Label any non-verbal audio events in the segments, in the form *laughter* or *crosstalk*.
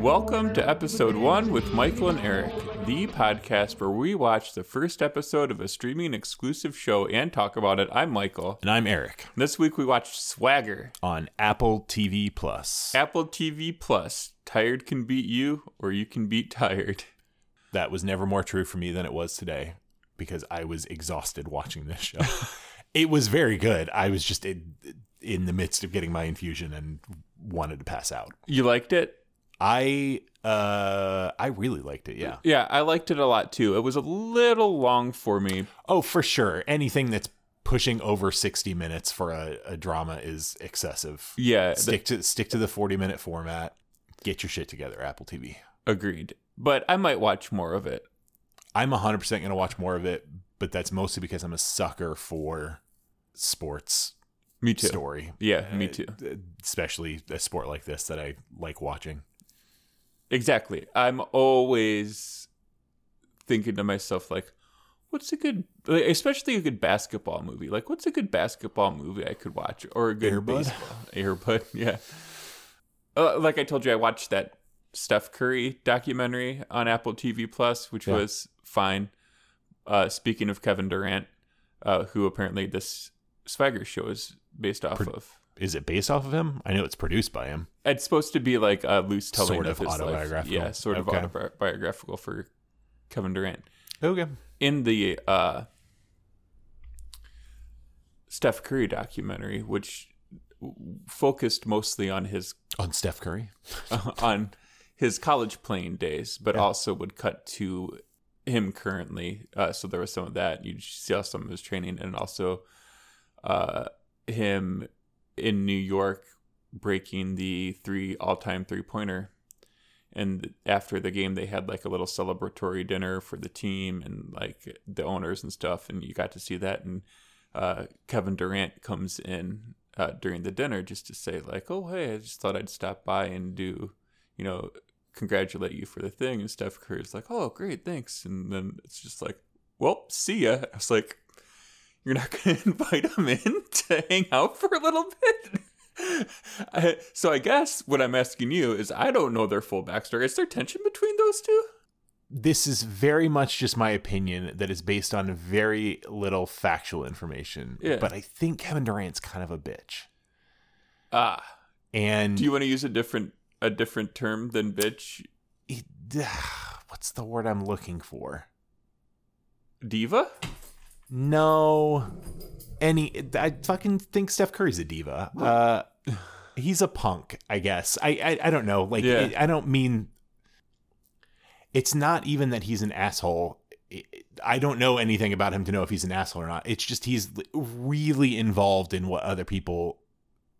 Welcome to episode one with Michael and Eric, the podcast where we watch the first episode of a streaming exclusive show and talk about it. I'm Michael. And I'm Eric This week we watched Swagger, on Apple TV Plus. Apple TV Plus. Tired can beat you, or you can beat tired. That was never more true for me than it was today because I was exhausted watching this show. *laughs* it was very good. I was just in, in the midst of getting my infusion and wanted to pass out. You liked it? I uh I really liked it, yeah. Yeah, I liked it a lot too. It was a little long for me. Oh, for sure. Anything that's pushing over 60 minutes for a, a drama is excessive. Yeah, Stick to stick to the 40 minute format. Get your shit together, Apple TV. agreed. But I might watch more of it. I'm 100% going to watch more of it, but that's mostly because I'm a sucker for sports Me too. story. Yeah, me Uh, too. Especially a sport like this that I like watching. Exactly. I'm always thinking to myself like what's a good like, especially a good basketball movie. Like what's a good basketball movie I could watch or a good Air Bud? baseball Air Bud, *laughs* yeah. Uh, like I told you I watched that Steph Curry documentary on Apple TV Plus, which Yeah. was fine. Uh, speaking of Kevin Durant, uh, who apparently this Swagger show is based off Pro- of. Is it based off of him? I know it's produced by him. It's supposed to be like a loose telling Sort of, of his life. autobiographical. Yeah, sort of autobiographical for Kevin Durant. Okay. In the uh, Steph Curry documentary, which focused mostly on his On Steph Curry. *laughs* on his college playing days, but also would cut to him currently. Uh, so there was some of that. You saw some of his training, and also uh, him in New York breaking the three all-time three-pointer. And after the game, they had like a little celebratory dinner for the team and like the owners and stuff, and you got to see that. And uh, Kevin Durant comes in uh, during the dinner just to say like, "Oh, hey, I just thought I'd stop by and do, you know, congratulate you for the thing." And Steph Curry's like, "Oh, great, thanks." And then it's just like, "Well, see ya." *laughs* I was like, "You're not gonna *laughs* invite him in to hang out for a little bit." I, so I guess what I'm asking you is, I don't know their full backstory. Is there tension between those two? This is very much just my opinion that is based on very little factual information. Yeah. But I think Kevin Durant's kind of a bitch. Ah, And do you want to use a different a different term than bitch? he- *sighs* what's the word I'm looking for? Diva? No. Any I fucking think Steph Curry's a diva. Uh he's a punk, I guess. I I, I don't know. Like Yeah. I don't mean it's not even that he's an asshole. I don't know anything about him to know if he's an asshole or not. It's just he's really involved in what other people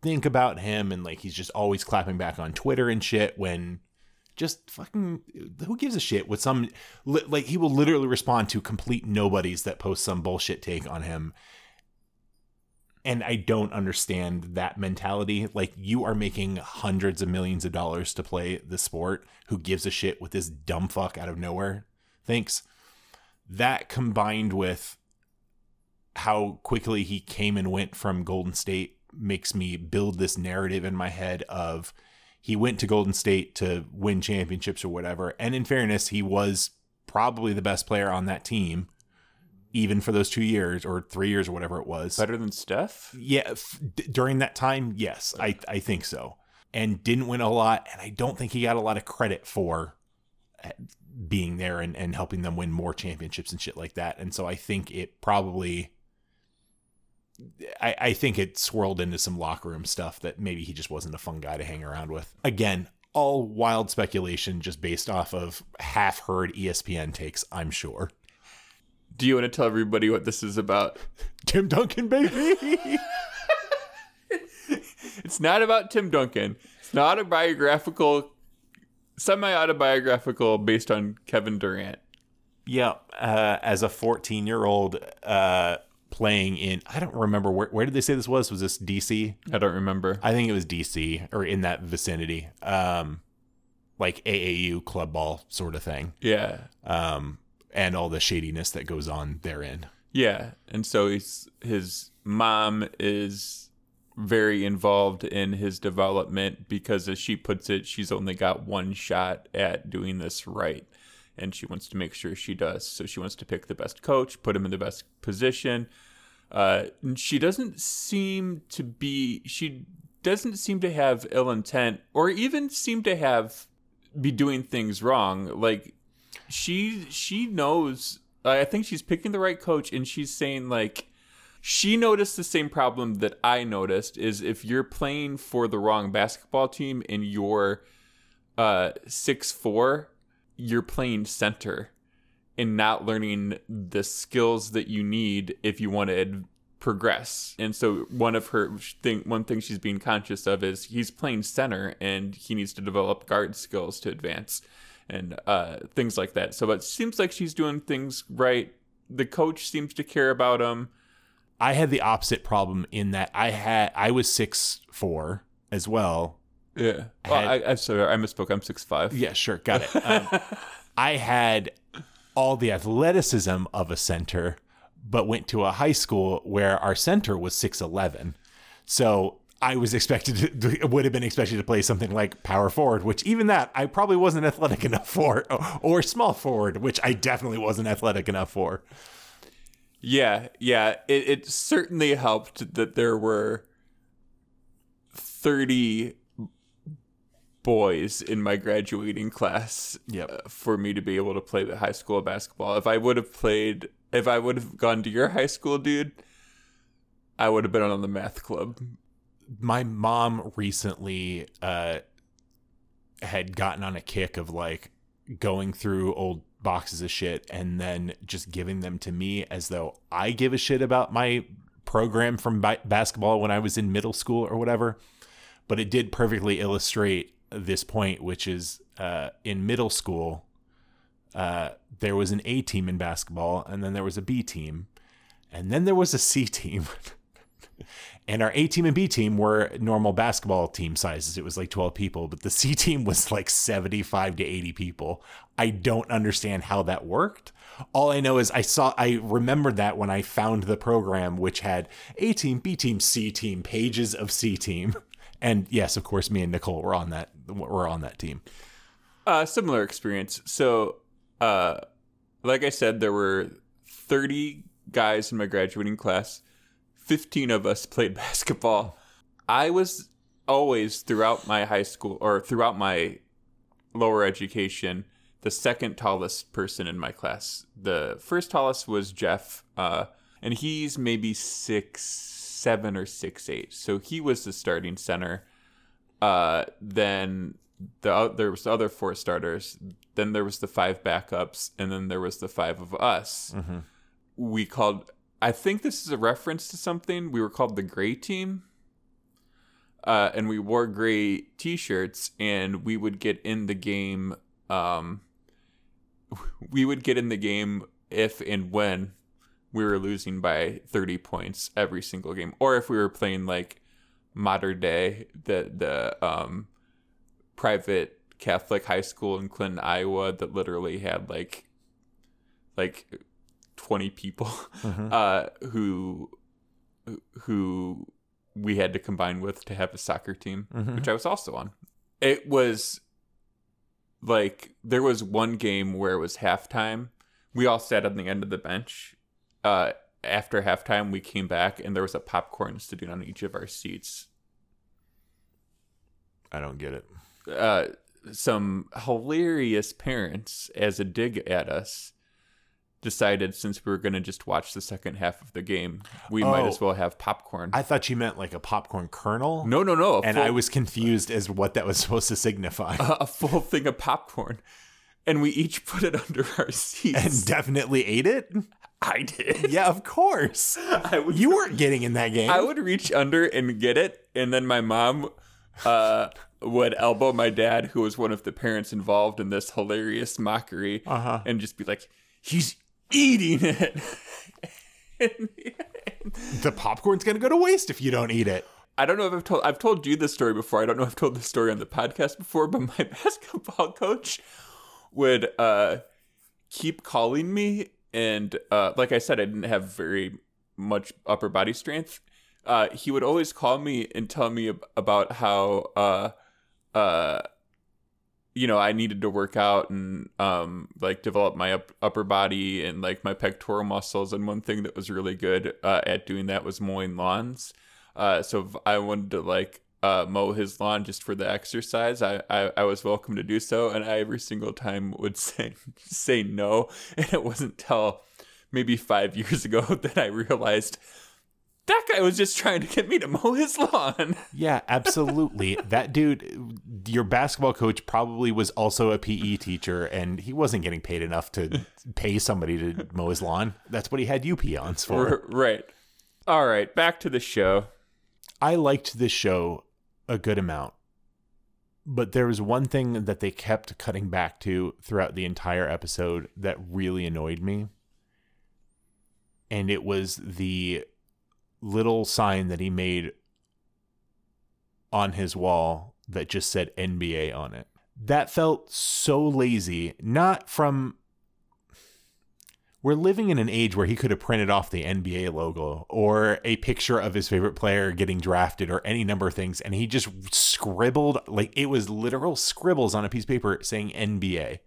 think about him and like he's just always clapping back on Twitter and shit when just fucking who gives a shit with some li- like he will literally respond to complete nobodies that post some bullshit take on him. And i don't understand that mentality. Like you are making hundreds of millions of dollars to play the sport. Who gives a shit with this dumb fuck out of nowhere? Thanks. That combined with how quickly he came and went from golden state makes me build this narrative in my head of he went to Golden State to win championships or whatever. And in fairness, he was probably the best player on that team, even for those two years or three years or whatever it was. Better than Steph? yeah, f- during that time, yes, I, I think so. And didn't win a lot. And I don't think he got a lot of credit for uh, being there and, and helping them win more championships and shit like that. And so I think it probably. I, I think it swirled into some locker room stuff that maybe he just wasn't a fun guy to hang around with. Again, all wild speculation just based off of half heard ESPN takes, I'm sure. Do you want to tell everybody what this is about? *laughs* Tim Duncan, baby! *laughs* It's not about Tim Duncan. It's not a biographical, semi autobiographical based on Kevin Durant. Yeah, uh, as a 14 year old uh, playing in, I don't remember where, where did they say this was? Was this DC? I don't remember. I think it was DC or in that vicinity. Um, like AAU club ball sort of thing. Yeah. Um, and all the shadiness that goes on therein. Yeah. And so he's, his mom is very involved in his development because, as she puts it, she's only got one shot at doing this right. And she wants to make sure she does. So she wants to pick the best coach, put him in the best position. Uh, she doesn't seem to be, she doesn't seem to have ill intent or even seem to have be doing things wrong. Like she she knows I think she's picking the right coach and she's saying like she noticed the same problem that I noticed is if you're playing for the wrong basketball team and you're uh six four, you're playing center and not learning the skills that you need if you want to ad- progress. And so one of her thing one thing she's being conscious of is he's playing center and he needs to develop guard skills to advance and uh, things like that. So it seems like she's doing things right. The coach seems to care about him. I had the opposite problem in that I had I was six four as well. Yeah. Well, Had- I, I'm sorry, I misspoke. I'm six five. Yeah, sure, got it. Um, *laughs* I had all the athleticism of a center, but went to a high school where our center was six eleven. So I was expected to *laughs* would have been expected to play something like power forward, which even that I probably wasn't athletic enough for, *laughs* or small forward, which I definitely wasn't athletic enough for. Yeah, yeah. It, it certainly helped that there were 30 boys in my graduating class Yep. uh, for me to be able to play the high school basketball. If I would have played, if I would have gone to your high school, dude, I would have been on the math club. my mom recently uh had gotten on a kick of like going through old boxes of shit and then just giving them to me as though I give a shit about my program from ba- basketball when I was in middle school or whatever. But it did perfectly illustrate this point, which is uh, in middle school, uh, there was an A team in basketball, and then there was a B team, and then there was a C team. *laughs* And our A team and B team were normal basketball team sizes. It was like 12 people, but the C *laughs* team was like 75 to 80 people. I don't understand how that worked. All I know is I saw, I remembered that when I found the program, which had A team, B team, C team, pages of C team. *laughs* And yes, of course, me and Nicole were on that, were on that team. Uh, similar experience. So, uh, like I said, there were 30 guys in my graduating class. 15 of us *laughs* played basketball. I was always throughout my high school or throughout my lower education the second tallest person in my class. The first tallest was Jeff, uh, and he's maybe six seven or six eight. So he was the starting center. Uh, then the there was the other four starters. Then there was the five backups, and then there was the five of us. We called. I think this is a reference to something. We were called the Gray Team. Uh, and we wore gray T-shirts, and we would get in the game. Um, *laughs* we would get in the game if and when we were losing by 30 points every single game, or if we were playing like modern day, the the um, private Catholic high school in Clinton, Iowa, that literally had like like 20 people uh, who who we had to combine with to have a soccer team, which I was also on. It was like there was one game where it was halftime. We all sat on the end of the bench. Uh, after halftime, we came back and there was a popcorn sitting on each of our seats. I don't get it. Uh, some hilarious parents, as a dig at us, decided since we were going to just watch the second half of the game, we might Oh. as well have popcorn. I thought you meant like a popcorn kernel. no, no, no. And full- I was confused as what that was *laughs* supposed to signify. a full thing of popcorn, and we each put it *laughs* under our seats. and definitely ate it. I did. Yeah, of course. *laughs* I would, You weren't getting in that game. I would reach under and get it, and then my mom uh, would elbow my dad, who was one of the parents involved in this hilarious mockery, Uh-huh. and just be like, "He's eating it." *laughs* And- the popcorn's gonna go to waste if you don't eat it. I don't know if I've told I've told you this story before. I don't know if I've told this story on the podcast before, but my *laughs* basketball coach would uh, keep calling me, and uh, like I said, I didn't have very much upper body strength. uh, he would always call me and tell me ab- about how uh, uh, you know I needed to work out and um, like develop my up- upper body and like my pectoral muscles. And one thing that was really good uh, at doing that was mowing lawns. Uh, so I wanted to like uh, mow his lawn just for the exercise, I, I, I was welcome to do so. And I every single time would *laughs* say say no. And it wasn't till maybe five years ago *laughs* that I realized that guy was just trying to get me to mow his lawn. *laughs* Yeah, absolutely. that dude, your basketball coach probably was also a PE teacher, and he wasn't getting paid enough to pay somebody to mow his lawn. That's what he had you peons for. right. All right, back to the show. I liked this show a good amount. But there was one thing that they kept cutting back to throughout the entire episode that really annoyed me. And it was the little sign that he made on his wall that just said NBA on it. That felt so lazy, not from we're living in an age where he could have printed off the NBA logo or a picture of his favorite player getting drafted or any number of things. And he just scribbled, like it was literal scribbles on a piece of paper saying NBA.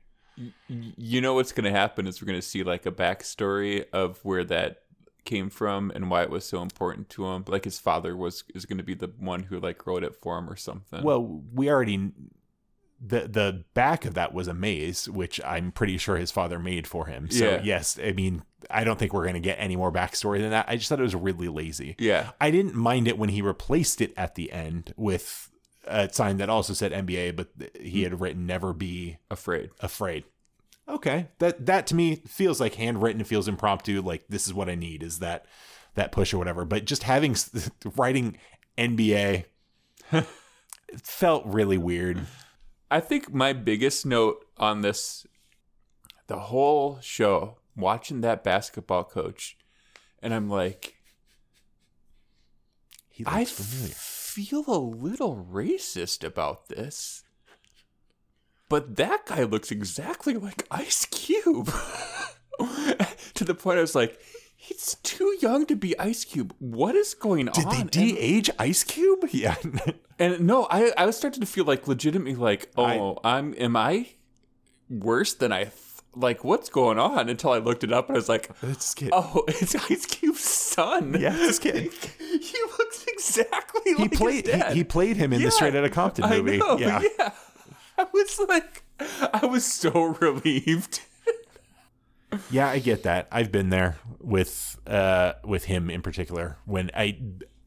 You know what's going to happen is we're going to see like a backstory of where that came from and why it was so important to him. Like his father was is going to be the one who like wrote it for him or something. Well, we already the the back of that was a maze, which I'm pretty sure his father made for him. So Yeah. yes, I mean, I don't think we're gonna get any more backstory than that. I just thought it was really lazy. yeah, I didn't mind it when he replaced it at the end with a sign that also said NBA, but he mm. had written "Never be afraid. afraid." Okay, that that to me feels like handwritten. It feels impromptu. Like this is what I need is that that push or whatever. But just having *laughs* writing NBA *laughs* felt really weird. I think my biggest note on this, the whole show, watching that basketball coach, and I'm like, He I familiar. feel a little racist about this. But that guy looks exactly like Ice Cube. *laughs* to the point I was like, he's too young to be Ice Cube. What is going Did on? Did they de-age Ice Cube? *laughs* Yeah. And no, I I was starting to feel like legitimately like, oh, I, am am I worse than I th- like? What's going on? Until I looked it up and I was like, This kid. oh, *laughs* it's Ice Cube's son. Yeah, this kid. *laughs* he looks exactly he like played he, he played him in Yeah, the Straight Outta Compton I movie. know, yeah. yeah. I was like, I was so relieved. Yeah, I get that. I've been there with uh with him in particular. When I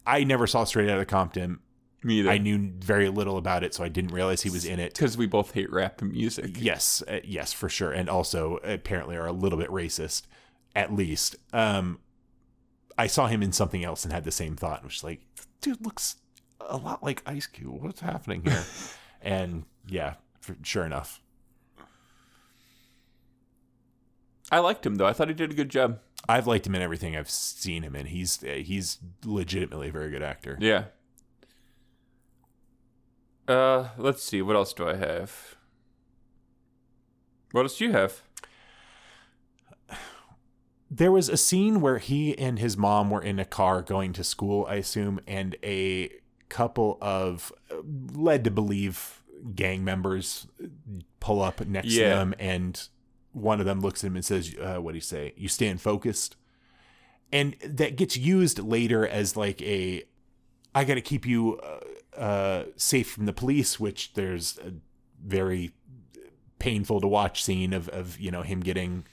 I never saw Straight Outta Compton. Me either. I knew very little about it, so I didn't realize he was in it. because we both hate rap music. Yes, uh, yes, for sure, and also apparently are a little bit racist, at least. Um, I saw him in something else and had the same thought. and was like, dude looks a lot like Ice Cube. What's happening here? *laughs* and yeah, for, sure enough, I liked him though. I thought he did a good job. I've liked him in everything I've seen him in. He's uh, he's legitimately a very good actor. Yeah. Uh, let's see. What else do I have? What else do you have? There was a scene where he and his mom were in a car going to school, I assume, and a couple of led to believe gang members pull up next to them, and one of them looks at him and says, uh, "What do you say? You stand focused." And that gets used later as like a, I got to keep you uh, uh, safe from the police, which there's a very painful to watch scene of of you know him getting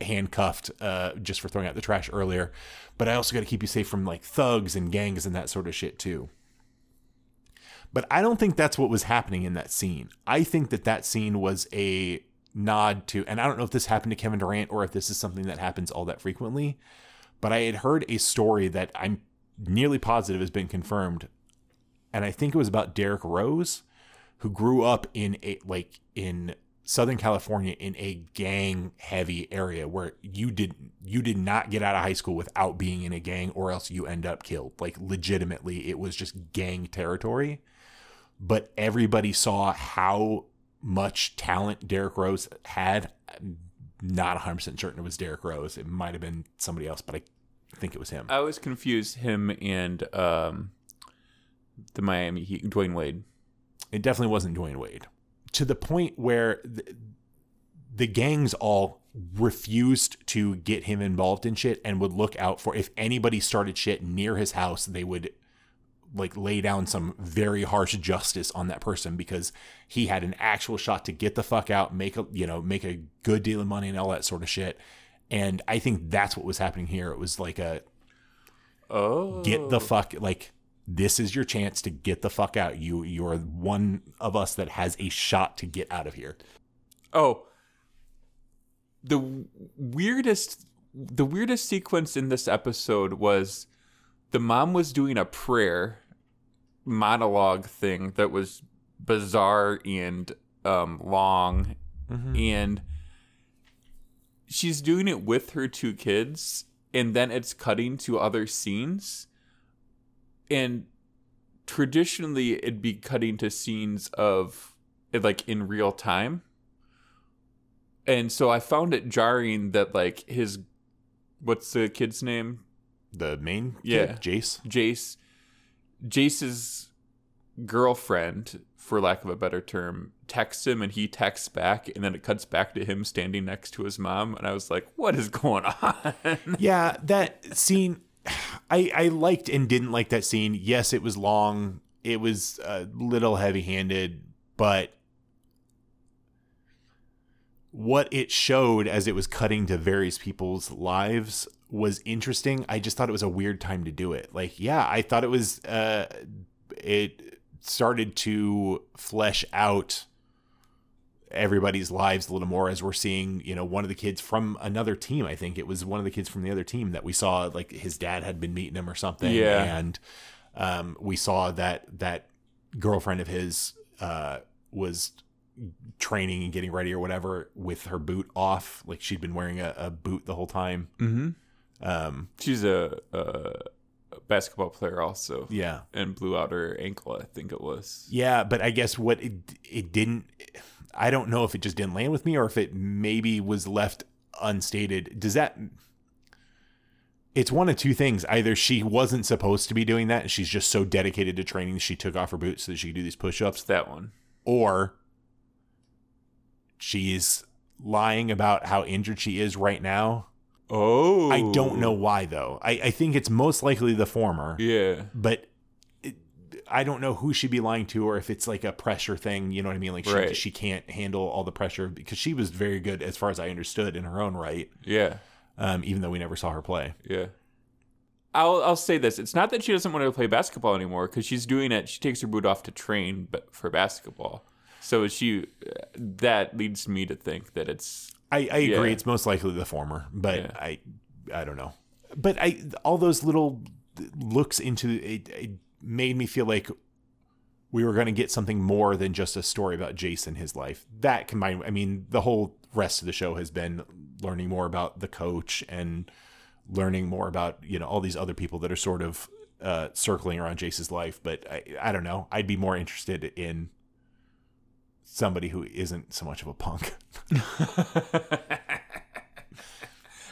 handcuffed uh, just for throwing out the trash earlier. But I also got to keep you safe from like thugs and gangs and that sort of shit too. But I don't think that's what was happening in that scene. I think that that scene was a nod to, and I don't know if this happened to Kevin Durant or if this is something that happens all that frequently. But I had heard a story that I'm nearly positive has been confirmed, and I think it was about Derrick Rose, who grew up in a like in Southern California in a gang heavy area where you did you did not get out of high school without being in a gang or else you end up killed. Like legitimately it was just gang territory. But everybody saw how much talent Derrick Rose had. I'm not 100% certain it was Derrick Rose. It might have been somebody else, but I think it was him. I always confuse him and um, the Miami Heat, Dwyane Wade. It definitely wasn't Dwyane Wade. To the point where the, the gangs all refused to get him involved in shit and would look out for if anybody started shit near his house, they would like lay down some very harsh justice on that person because he had an actual shot to get the fuck out, make a you know, make a good deal of money and all that sort of shit. And I think that's what was happening here. It was like a Oh, get the oh. fuck like this is your chance to get the fuck out. You you're one of us that has a shot to get out of here. Oh, the weirdest, the weirdest sequence in this episode was the mom was doing a prayer monologue thing that was bizarre and um, long, and she's doing it with her two kids, and then it's cutting to other scenes, and traditionally it'd be cutting to scenes of like in real time and so I found it jarring that like his what's the kid's name? The main Yeah. kid, Jace. Jace Jace's girlfriend, for lack of a better term, texts him and he texts back and then it cuts back to him standing next to his mom and I was like, What is going on? *laughs* Yeah, that scene I I liked and didn't like that scene. Yes, it was long. It was a little heavy-handed, but what it showed as it was cutting to various people's lives was interesting. I just thought it was a weird time to do it. Like, yeah, I thought it was uh it started to flesh out everybody's lives a little more as we're seeing, you know, one of the kids from another team. I think it was one of the kids from the other team that we saw like his dad had been meeting him or something. Yeah. And um, we saw that that girlfriend of his uh, was training and getting ready or whatever with her boot off. Like she'd been wearing a, a boot the whole time. mm-hmm. Um, She's a, a basketball player also. yeah. And blew out her ankle, I think it was. Yeah, but I guess what it it didn't I don't know if it just didn't land with me or if it maybe was left unstated. Does that It's one of two things. Either she wasn't supposed to be doing that and she's just so dedicated to training that she took off her boots so that she could do these push-ups It's that one. or she's lying about how injured she is right now. Oh. I don't know why though. I, I think it's most likely the former Yeah. but it, I don't know who she'd be lying to or if it's like a pressure thing. You know what I mean? Like she, Right. she can't handle all the pressure because she was very good as far as I understood in her own right. Yeah. Um, even though we never saw her play. Yeah. I'll I'll say this. It's not that she doesn't want to play basketball anymore because she's doing it. She takes her boot off to train but for basketball. So she that leads me to think that it's I, I agree. Yeah. It's most likely the former, but Yeah. I I don't know. But I all those little looks into it, it made me feel like we were going to get something more than just a story about Jason his life. That combined, I mean, the whole rest of the show has been learning more about the coach and learning more about you know all these other people that are sort of uh, circling around Jace's life. But I I don't know. I'd be more interested in somebody who isn't so much of a punk. *laughs*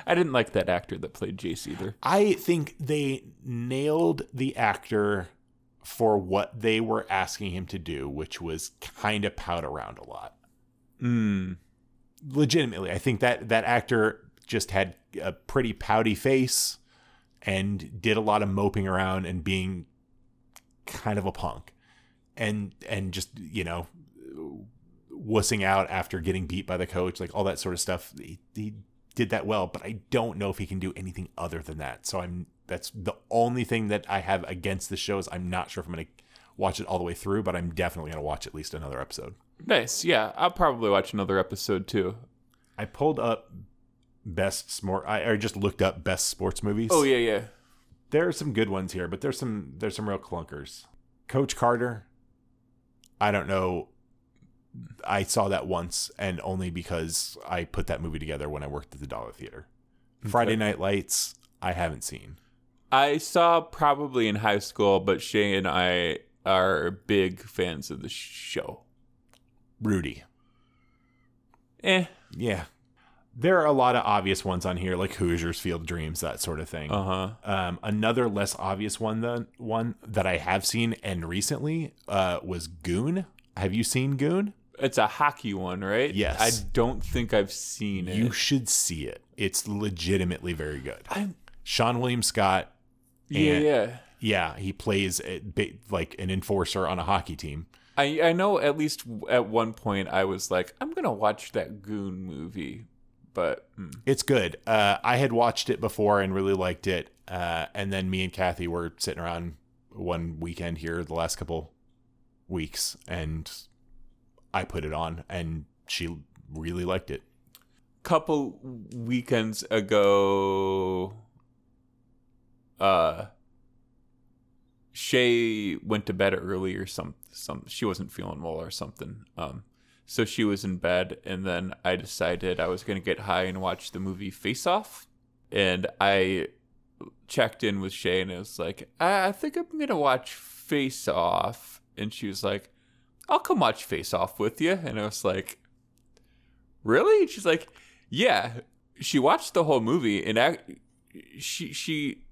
I didn't like that actor that played Jace either. I think they nailed the actor for what they were asking him to do, which was kind of pout around a lot. Mm. Legitimately, I think that that actor just had a pretty pouty face and did a lot of moping around and being kind of a punk. And and just, you know, wussing out after getting beat by the coach, like all that sort of stuff. He, he did that well, but I don't know if he can do anything other than that. So I'm that's the only thing that I have against the show is I'm not sure if I'm going to watch it all the way through, but I'm definitely going to watch at least another episode. Nice. Yeah, I'll probably watch another episode too. I pulled up best sport. I, I just looked up best sports movies. Oh yeah, yeah. there are some good ones here, but there's some there's some real clunkers. Coach Carter. I don't know. I saw that once, and only because I put that movie together when I worked at the Dollar Theater. Friday Night Lights. I haven't seen. I saw probably in high school, but Shay and I are big fans of the show. Rudy. Eh. Yeah. there are a lot of obvious ones on here, like Hoosiers, Field Dreams, that sort of thing. Uh huh. Um, another less obvious one than one that I have seen and recently uh, was Goon. Have you seen Goon? It's a hockey one, right? Yes. I don't think I've seen it. You should see it. It's legitimately very good. I, Seann William Scott, yeah, yeah. yeah, he plays a, like an enforcer on a hockey team. I I know at least at one point I was like, I'm gonna watch that Goon movie, but hmm. It's good. Uh, I had watched it before and really liked it. Uh, and then me and Kathy were sitting around one weekend here the last couple weeks, and I put it on, and she really liked it. couple weekends ago uh Shay went to bed early or some some she wasn't feeling well or something. Um so she was in bed and then I decided I was going to get high and watch the movie Face Off and I checked in with Shay and it was like, I, I think I'm going to watch Face Off and she was like, I'll come watch Face Off with you and I was like, really? She's like, yeah. She watched the whole movie and I, she she,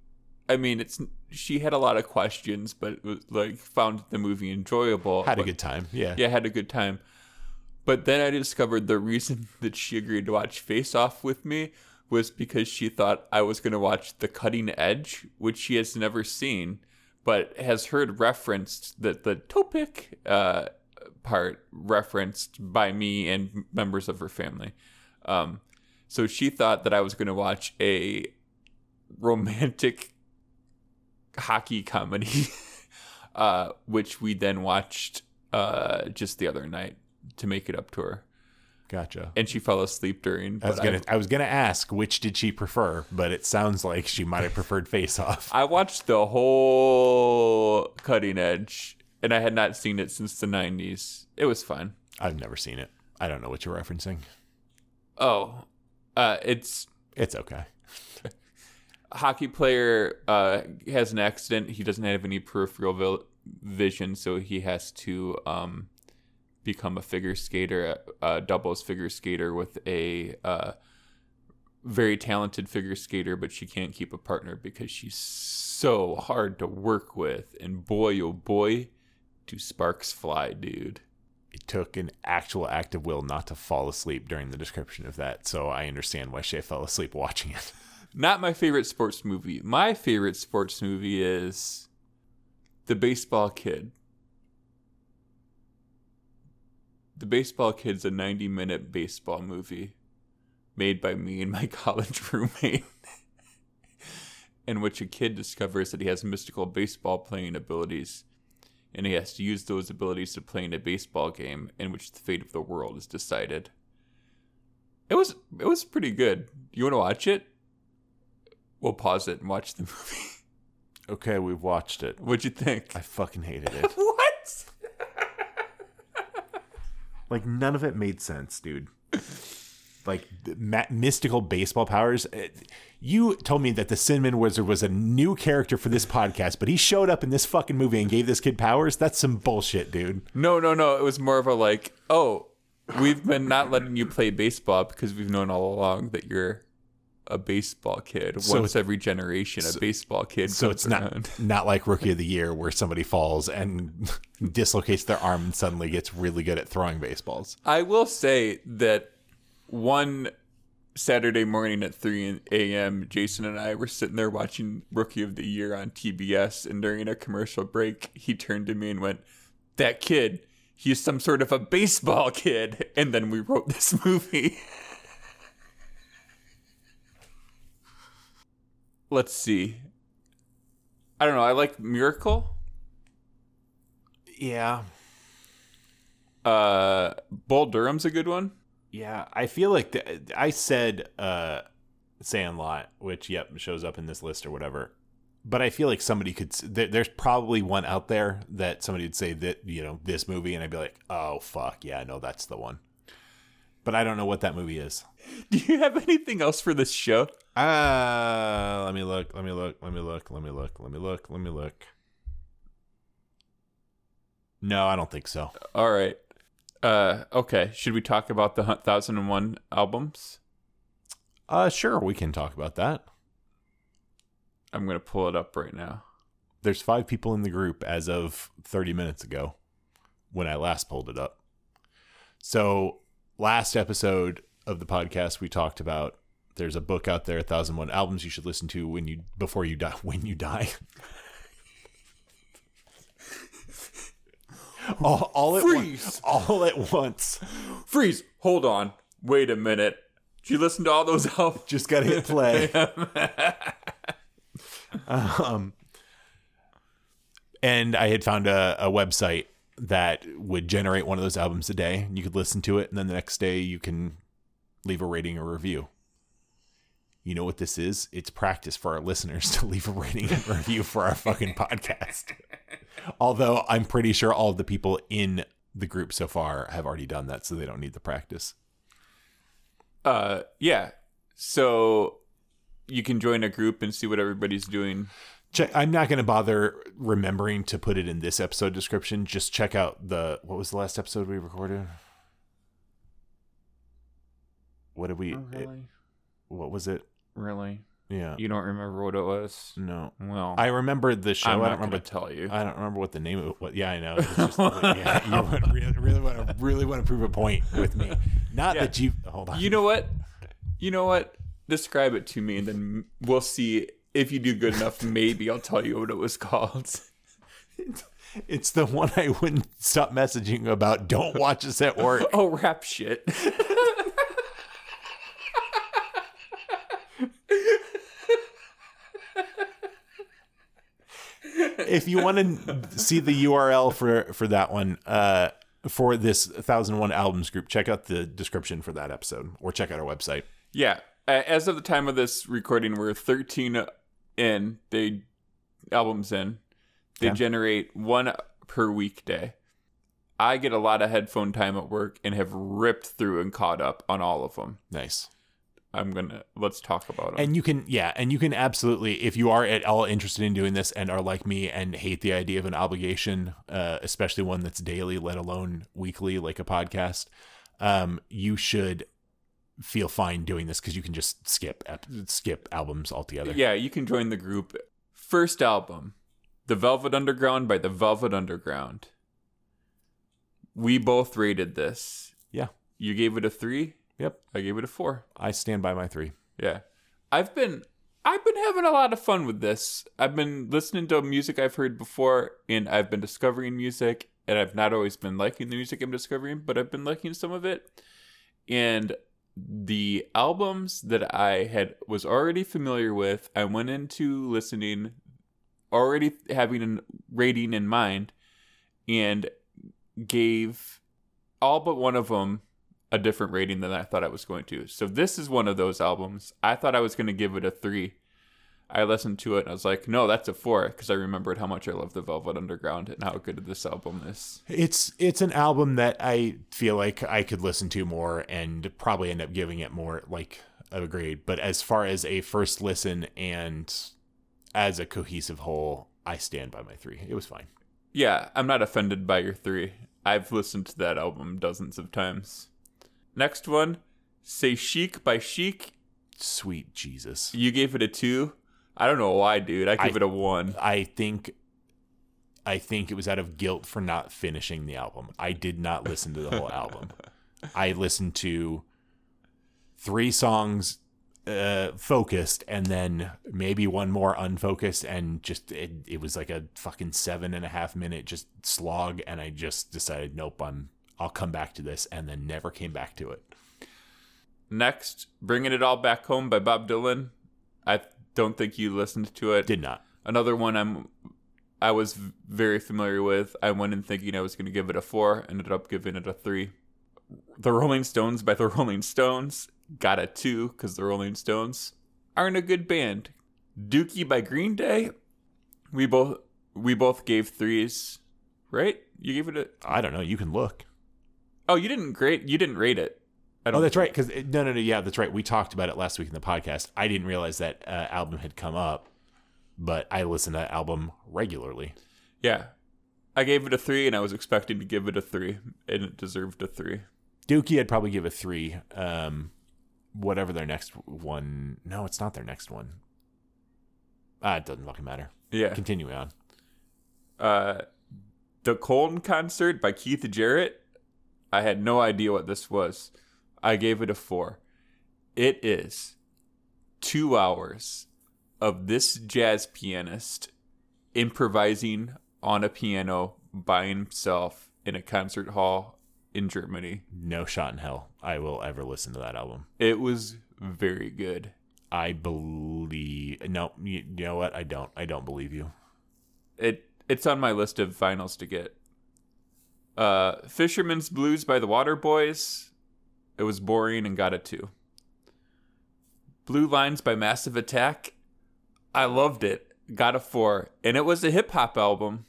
I mean, it's she had a lot of questions, but was, like found the movie enjoyable. Had a but- good time. Yeah. yeah, had a good time. But then I discovered the reason *laughs* that she agreed to watch Face Off with me was because she thought I was going to watch The Cutting Edge, which she has never seen, but has heard referenced that the topic uh, part referenced by me and members of her family. Um, so she thought that I was going to watch a romantic hockey comedy, *laughs* uh, which we then watched uh, just the other night to make it up to her. Gotcha. And she fell asleep during. I was gonna I was gonna ask which did she prefer, but it sounds like she might have preferred Face Off. *laughs* I watched the whole Cutting Edge, and I had not seen it since the '90s. It was fun. I've never seen it. I don't know what you're referencing. Oh, uh, it's It's okay. a *laughs* hockey player uh, has an accident. He doesn't have any peripheral vision, so he has to um, become a figure skater, uh, doubles figure skater with a uh, very talented figure skater, but she can't keep a partner because she's so hard to work with. And boy, oh boy, do sparks fly, dude. It took an actual act of will not to fall asleep during the description of that, so I understand why Shay fell asleep watching it. *laughs* Not my favorite sports movie. My favorite sports movie is The Baseball Kid. The Baseball Kid's a 90 minute baseball movie made by me and my *laughs* college roommate, in which a kid discovers that he has mystical baseball playing abilities, and he has to use those abilities to play in a baseball game in which the fate of the world is decided. It was it was pretty good. You want to watch it? We'll pause it and watch the *laughs* movie. Okay, we've watched it. What'd you think? I fucking hated *laughs* it. what? Like none of it made sense, dude. Like ma- mystical baseball powers. Uh, You told me that the Cinnamon Wizard was a new character for this podcast, but he showed up in this fucking movie and gave this kid powers. That's some bullshit, dude. No, no, no. It was more of a like, oh, we've been not letting you play baseball because we've known all along that you're a baseball kid. So- Once every generation, a baseball kid. So it's not *laughs* not like Rookie of the Year where somebody falls and *laughs* dislocates their arm and suddenly gets really good at throwing baseballs. I will say that one Saturday morning at 3 a.m., Jason and I were sitting there watching Rookie of the Year on TBS, and during a commercial break, he turned to me and went, That kid, he's some sort of a baseball kid. *laughs* And then we wrote this movie. *laughs* Let's see. I don't know. I like Miracle. Yeah. Uh, Bull Durham's a good one. Yeah, I feel like the, I said uh Sandlot, which yep shows up in this list or whatever. But I feel like somebody could. there's probably one out there that somebody would say that you know this movie, and I'd be like, oh fuck yeah, no, that's the one. But I don't know what that movie is. *laughs* Do you have anything else for this show? Uh let me look. Let me look. Let me look. Let me look. Let me look. Let me look. No, I don't think so. All right. Uh, okay. Should we talk about the 1001 albums? Uh, sure, we can talk about that. I'm gonna pull it up right now. There's five people in the group as of 30 minutes ago when I last pulled it up. So, last episode of the podcast, we talked about there's a book out there, 1001 albums you should listen to when you before you die *laughs* when you die. All, all at Freeze! once. All at once. Freeze! Hold on. Wait a minute. Did you listen to all those albums? Just gotta hit play. *laughs* um, and I had found a, a website that would generate one of those albums a day. And you could listen to it, and then the next day you can leave a rating or review. You know what this is? It's practice for our listeners *laughs* to leave a rating and review for our fucking podcast. Although I'm pretty sure all of the people in the group so far have already done that, so they don't need the practice. Uh, yeah. So you can join a group and see what everybody's doing. Check, I'm not going to bother remembering to put it in this episode description. Just check out the what was the last episode we recorded? What did we? Oh, it- what was it? really? Yeah. You don't remember what it was? No. Well, I remember the show. I'm I don't remember. gonna tell you. I don't remember what the name of it was. Yeah, I know. Just, *laughs* yeah, you want, really, really want to really want to prove a point with me. Not Yeah. that you. Hold on. You know what? You know what? Describe it to me, and then we'll see if you do good enough. *laughs* Maybe I'll tell you what it was called. it's the one I wouldn't stop messaging about. Don't watch us at work. *laughs* Oh, rap shit. If you want to see the URL for for that one, uh, for this 1001 albums group, check out the description for that episode, or check out our website. Yeah. As of the time of this recording, we're 13 in. They albums in. They Okay. generate one per weekday. I get a lot of headphone time at work and have ripped through and caught up on all of them. Nice. I'm gonna let's talk about them. And you can, yeah, and you can absolutely, if you are at all interested in doing this and are like me and hate the idea of an obligation, uh, especially one that's daily, let alone weekly, like a podcast, um, you should feel fine doing this because you can just skip ep- skip albums altogether. yeah, you can join the group. First album, The Velvet Underground by The Velvet Underground. We both rated this. Yeah. You gave it a three. Yep. I gave it a four. I stand by my three. Yeah. I've been I've been having a lot of fun with this. I've been listening to music I've heard before and I've been discovering music and I've not always been liking the music I'm discovering, but I've been liking some of it. And the albums that I had was already familiar with, I went into listening already having a rating in mind and gave all but one of them a different rating than I thought I was going to. So this is one of those albums. I thought I was going to give it a three. I listened to it and I was like, no, that's a four because I remembered how much I love the Velvet Underground and how good this album is. It's it's an album that I feel like I could listen to more and probably end up giving it more like of a grade. But as far as a first listen and as a cohesive whole, I stand by my three. It was fine. Yeah, I'm not offended by your three. I've listened to that album dozens of times. Next one, C'est Chic by Chic. Sweet Jesus. You gave it a two. I don't know why, dude. I give I- it a one. I think I think it was out of guilt for not finishing the album. I did not listen to the whole album. *laughs* I listened to three songs uh focused and then maybe one more unfocused and just it, it was like a fucking seven and a half minute just slog and i just decided nope i'm i'll come back to this and then never came back to it Next, Bringing It All Back Home by Bob Dylan. I don't think you listened to it. did not Another one I'm I was very familiar with. I went in thinking I was going to give it a 4, ended up giving it a 3. The Rolling Stones by the *laughs* Rolling Stones got a 2 cuz the Rolling Stones aren't a good band. Dookie by Green Day, we both we both gave 3s, right? You gave it a i don't know you can look Oh, you didn't grade you didn't rate it. Oh, that's right. Because no, no, no. Yeah, that's right. We talked about it last week in the podcast. I didn't realize that uh, album had come up, but I listen to that album regularly. Yeah. I gave it a 3 and I was expecting to give it a 3 and it deserved a 3. Dookie, I'd probably give a three. Um, whatever their next one. No, it's not their next one. Ah, it doesn't fucking matter. Yeah. Continue on. Uh, the Köln concert by Keith Jarrett. I had no idea what this was. I gave it a four. It is two hours of this jazz pianist improvising on a piano by himself in a concert hall in Germany. No shot in hell I will ever listen to that album. It was very good. I believe no. You, know what? I don't. I don't believe you. It it's on my list of finals to get. Uh, Fisherman's Blues by the Waterboys. It was boring and got a two. Blue Lines by Massive Attack. I loved it. Got a four. And it was a hip hop album.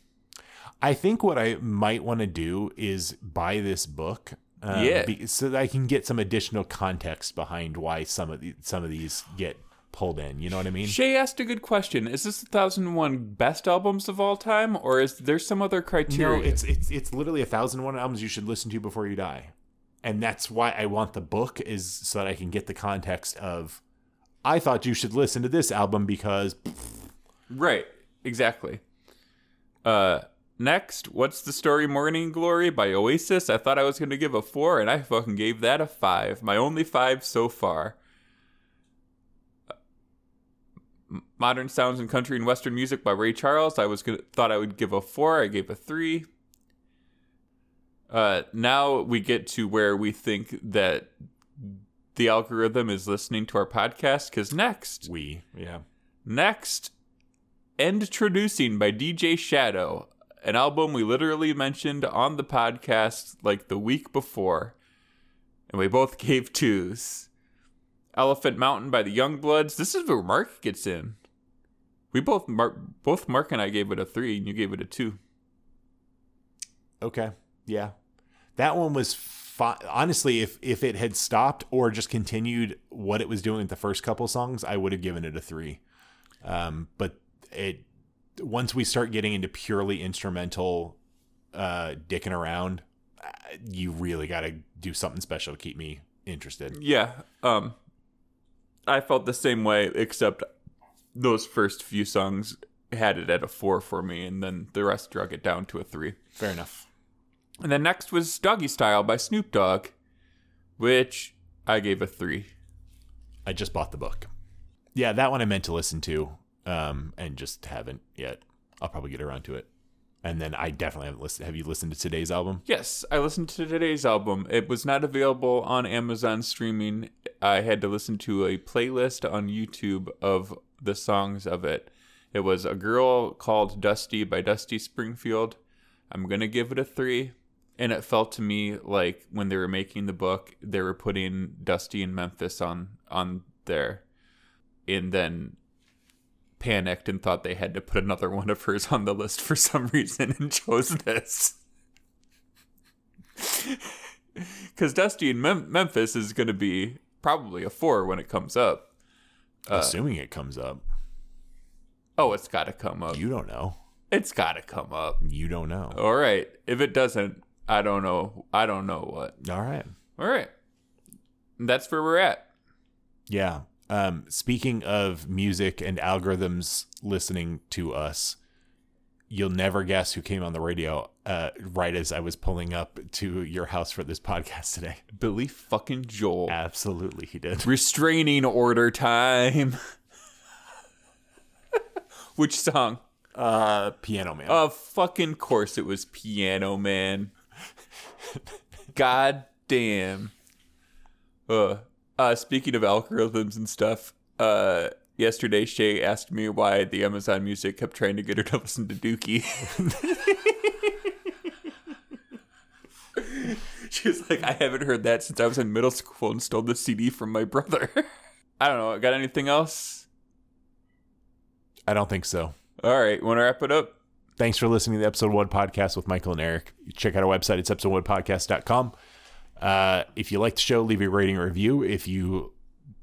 I think what I might want to do is buy this book. um, Yeah. be- so that I can get some additional context behind why some of the, some of these get pulled in. You know what I mean? Shay asked a good question. Is this the 1001 best albums of all time, or is there some other criteria? No, it's it's it's literally a thousand one albums you should listen to before you die, and that's why I want the book is so that I can get the context of. I thought you should listen to this album because Right, exactly. Uh, next, what's the story Morning Glory by Oasis? I thought I was going to give a four, and I fucking gave that a five. My only five so far. Uh, M- Modern Sounds in Country and Western Music by Ray Charles. I was gonna thought I would give a four. I gave a three. Uh, now we get to where we think that the algorithm is listening to our podcast. Because next, we yeah Next, Endtroducing by DJ Shadow, an album we literally mentioned on the podcast like the week before, and we both gave twos. Elephant Mountain by the Youngbloods. This is where Mark gets in. We both Mark, both Mark and I gave it a three, and you gave it a two. okay yeah that one was fi- honestly if if it had stopped or just continued what it was doing with the first couple songs I would have given it a three, um but it once we start getting into purely instrumental uh dicking around uh, you really got to do something special to keep me interested Yeah, um, I felt the same way, except those first few songs had it at a four for me, and then the rest drug it down to a three. fair enough And then next was Doggy Style by Snoop Dogg, which I gave a three. I just bought the book. Yeah, that one I meant to listen to, um, and just haven't yet. I'll probably get around to it. And then I definitely haven't listened. Have you listened to today's album? Yes, I listened to today's album. It was not available on Amazon streaming. I had to listen to a playlist on YouTube of the songs of it. It was A Girl Called Dusty by Dusty Springfield. I'm going to give it a three. And it felt to me like when they were making the book, they were putting Dusty in Memphis on on there. And then panicked and thought they had to put another one of hers on the list for some *laughs* reason and chose this. *laughs* Because Dusty in Mem- Memphis is going to be probably a four when it comes up. Uh, Assuming it comes up. Oh, it's got to come up. You don't know. It's got to come up. You don't know. All right. If it doesn't, I don't know. I don't know what. All right. All right. That's where we're at. Yeah. Um, speaking of music and algorithms listening to us, you'll never guess who came on the radio uh, right as I was pulling up to your house for this podcast today. Billy fucking Joel. Absolutely, he did. Restraining order time. Which song? Uh, Piano Man. Of fucking course it was Piano Man. God damn. Uh, uh, speaking of algorithms and stuff, uh, yesterday Shay asked me why the Amazon Music kept trying to get her to listen to Dookie. *laughs* she was like, I haven't heard that since I was in middle school and stole the CD from my brother. *laughs* I don't know. Got anything else? I don't think so. All right. Want to wrap it up? Thanks for listening to the Episode 1 podcast with Michael and Eric. Check out our website. It's episode1podcast.com. Uh, if you like the show, leave a rating or review. If you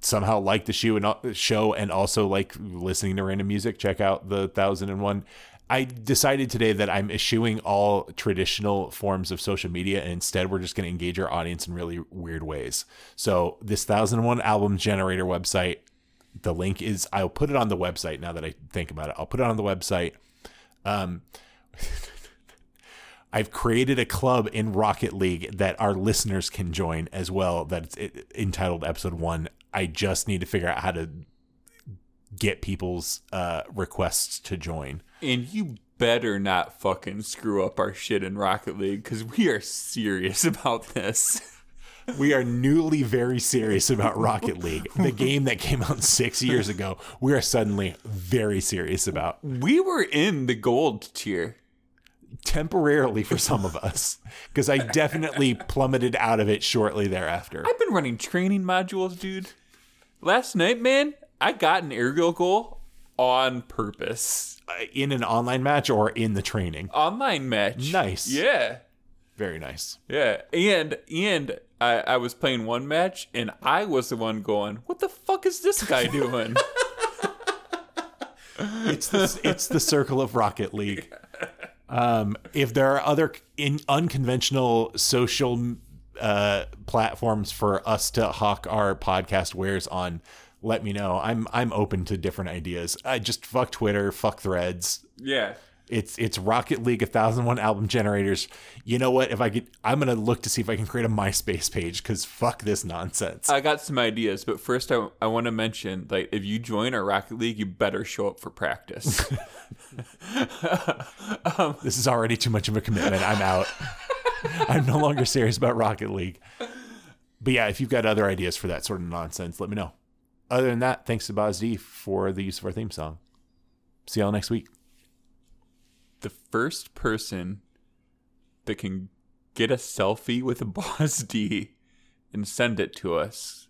somehow like the show and, show and also like listening to random music, check out the 1001 I decided today that I'm eschewing all traditional forms of social media and instead we're just going to engage our audience in really weird ways. So, this 1001 album generator website, the link is I'll put it on the website now that I think about it. I'll put it on the website. Um *laughs* I've created a club in Rocket League that our listeners can join as well that's entitled episode 1. I just need to figure out how to get people's uh, requests to join. And you better not fucking screw up our shit in Rocket League because we are serious *laughs* about this. we are newly very serious about Rocket League, the game that came out six years ago. We are suddenly very serious about. We were in the gold tier temporarily for some of us because I definitely plummeted out of it shortly thereafter. I've been running training modules, dude. Last night, man, I got an aerial goal on purpose. Uh, in an online match or in the training? Online match. Nice. Yeah. Very nice. Yeah. And and I, I was playing one match and I was the one going, What the fuck is this guy doing? *laughs* it's the, it's the circle of Rocket League. *laughs* Um, if there are other in, unconventional social uh, platforms for us to hawk our podcast wares on, let me know. I'm I'm open to different ideas. I just fuck Twitter, fuck Threads. Yeah. It's it's Rocket League 1001 album generators. You know what? If I could I'm going to look to see if I can create a MySpace page cuz fuck this nonsense. I got some ideas, but first I I want to mention like if you join our Rocket League, you better show up for practice. *laughs* *laughs* um, this is already too much of a commitment. I'm out. *laughs* I'm no longer serious about Rocket League. But yeah, if you've got other ideas for that sort of nonsense, let me know other than that, thanks to Boz D for the use of our theme song. See y'all next week. The first person that can get a selfie with *laughs* a Boz D and send it to us,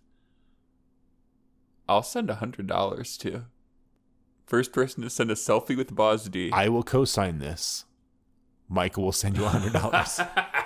I'll send a hundred dollars to. First person to send a selfie with Boz D. I will co-sign this. Michael will send you a hundred dollars. *laughs*